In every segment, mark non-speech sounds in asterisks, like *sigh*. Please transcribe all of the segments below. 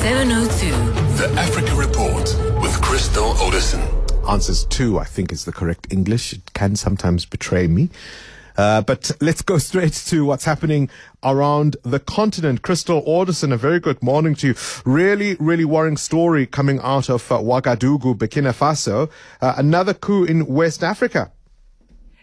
702. The Africa Report with Crystal Orderson. Answers two, I think, is the correct English. It can sometimes betray me. Uh, but let's go straight to what's happening around the continent. Crystal Orderson, a very good morning to you. Really, really worrying story coming out of uh, Ouagadougou, Burkina Faso. Uh, another coup in West Africa.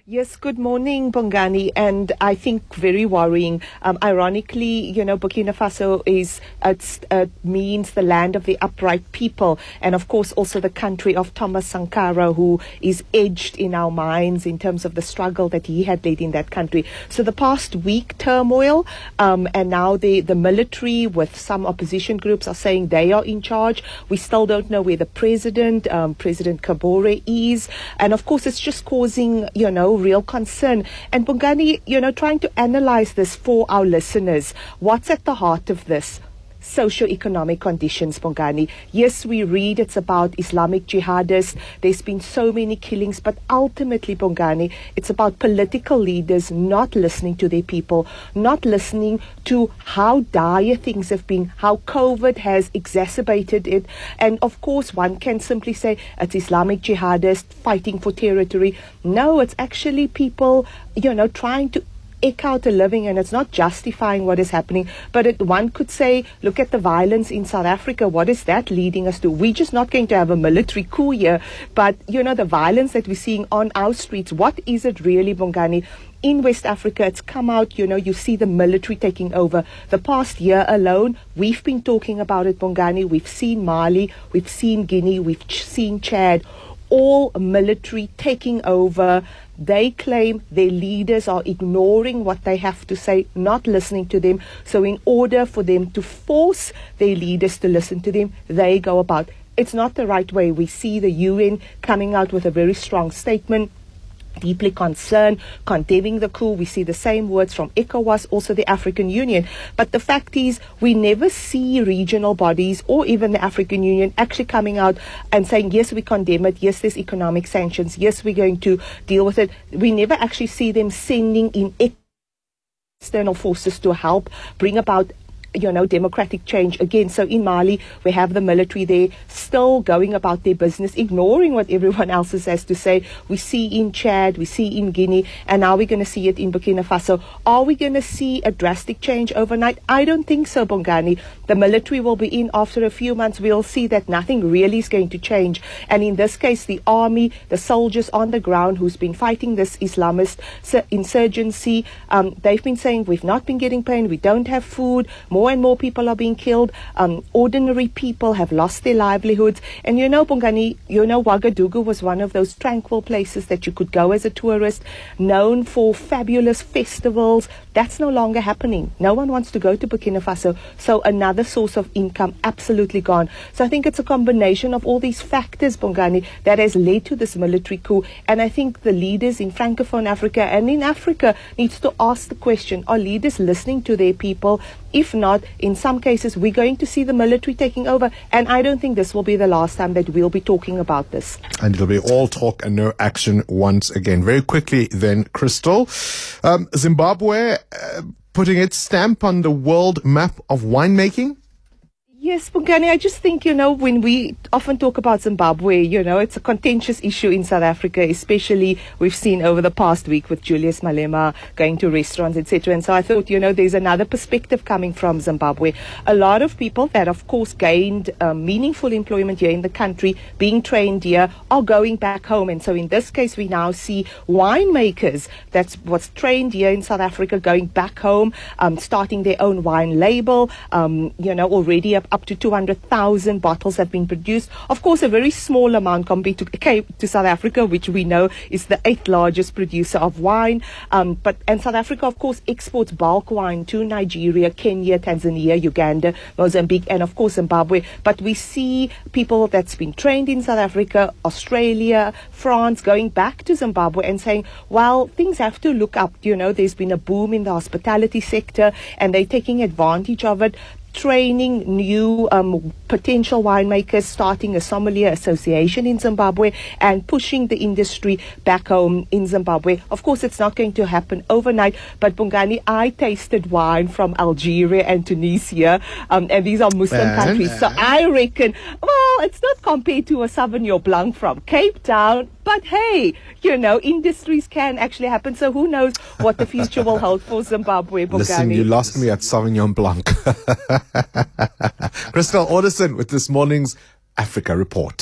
Yes, good morning, Bongani, and I think very worrying. Um, ironically, you know, Burkina Faso is uh, means the land of the upright people, and of course also the country of Thomas Sankara, who is edged in our minds in terms of the struggle that he had led in that country. So the past week turmoil, um, and now the the military with some opposition groups are saying they are in charge. We still don't know where the president, um, President Kabore, is, and of course it's just causing, you know real concern. And Bongani, you know, trying to analyze this for our listeners, what's at the heart of this? Socio-economic conditions, Bongani. Yes, we read it's about Islamic jihadists. There's been so many killings, but ultimately, Bongani, it's about political leaders not listening to their people, not listening to how dire things have been, how COVID has exacerbated it. And of course, one can simply say it's Islamic jihadists fighting for territory. No, it's actually people, you know, trying to eke out a living and it's not justifying what is happening. But it, one could say, look at the violence in South Africa. What is that leading us to? We're just not going to have a military coup here. But, you know, the violence that we're seeing on our streets, what is it really, Bongani? in West Africa, it's come out, you know, you see the military taking over. The past year alone, we've been talking about it, Bongani. We've seen Mali, we've seen Guinea, we've ch- seen Chad all military taking over. They claim their leaders are ignoring what they have to say, not listening to them. So, in order for them to force their leaders to listen to them, they go about. It's not the right way. We see the UN coming out with a very strong statement deeply concerned, condemning the coup. We see the same words from ECOWAS, also the African Union. But the fact is, we never see regional bodies or even the African Union actually coming out and saying, yes, we condemn it. Yes, there's economic sanctions. Yes, we're going to deal with it. We never actually see them sending in external forces to help bring about you know, democratic change again. So in Mali, we have the military there still going about their business, ignoring what everyone *laughs* else has to say. We see in Chad, we see in Guinea, and now we're going to see it in Burkina Faso. Are we going to see a drastic change overnight? I don't think so, Bongani. The military will be in after a few months. We'll see that nothing really is going to change. And in this case, the army, the soldiers on the ground who's been fighting this Islamist insurgency, um, they've been saying we've not been getting paid, we don't have food, more and more people are being killed. Um, ordinary people have lost their livelihoods. And you know, Bongani, you know, Ouagadougou was one of those tranquil places that you could go as a tourist, known for fabulous festivals. That's no longer happening. No one wants to go to Burkina Faso. So another source of income absolutely gone. So I think it's a combination of all these factors, Bongani, that has led to this military coup. And I think the leaders in Francophone Africa and in Africa needs to ask the question, are leaders listening to their people? If not, in some cases, we're going to see the military taking over. And I don't think this will be the last time that we'll be talking about this. And it'll be all talk and no action once again. Very quickly, then, Crystal. Um, Zimbabwe uh, putting its stamp on the world map of winemaking? Yes, Bongani, I just think, you know, when we often talk about Zimbabwe, you know, it's a contentious issue in South Africa, especially we've seen over the past week with Julius Malema going to restaurants, etc. And so I thought, you know, there's another perspective coming from Zimbabwe. A lot of people that, of course, gained um, meaningful employment here in the country, being trained here, are going back home. And so in this case, we now see winemakers that's what's trained here in South Africa going back home, um, starting their own wine label, um, you know, already up up to 200,000 bottles have been produced. Of course, a very small amount compared to, to South Africa, which we know is the eighth largest producer of wine. Um, but and South Africa, of course, exports bulk wine to Nigeria, Kenya, Tanzania, Uganda, Mozambique, and of course Zimbabwe. But we see people that's been trained in South Africa, Australia, France, going back to Zimbabwe and saying, well, things have to look up. You know, there's been a boom in the hospitality sector, and they're taking advantage of it training new um, potential winemakers, starting a sommelier association in Zimbabwe, and pushing the industry back home in Zimbabwe. Of course, it's not going to happen overnight, but Bongani, I tasted wine from Algeria and Tunisia, um, and these are Muslim countries. So I reckon, well, it's not compared to a Sauvignon Blanc from Cape Town, but hey, you know, industries can actually happen. So who knows what the future will hold for Zimbabwe, Bongani. Listen, you lost me at Sauvignon Blanc. *laughs* Crystal Orderson with this morning's Africa Report.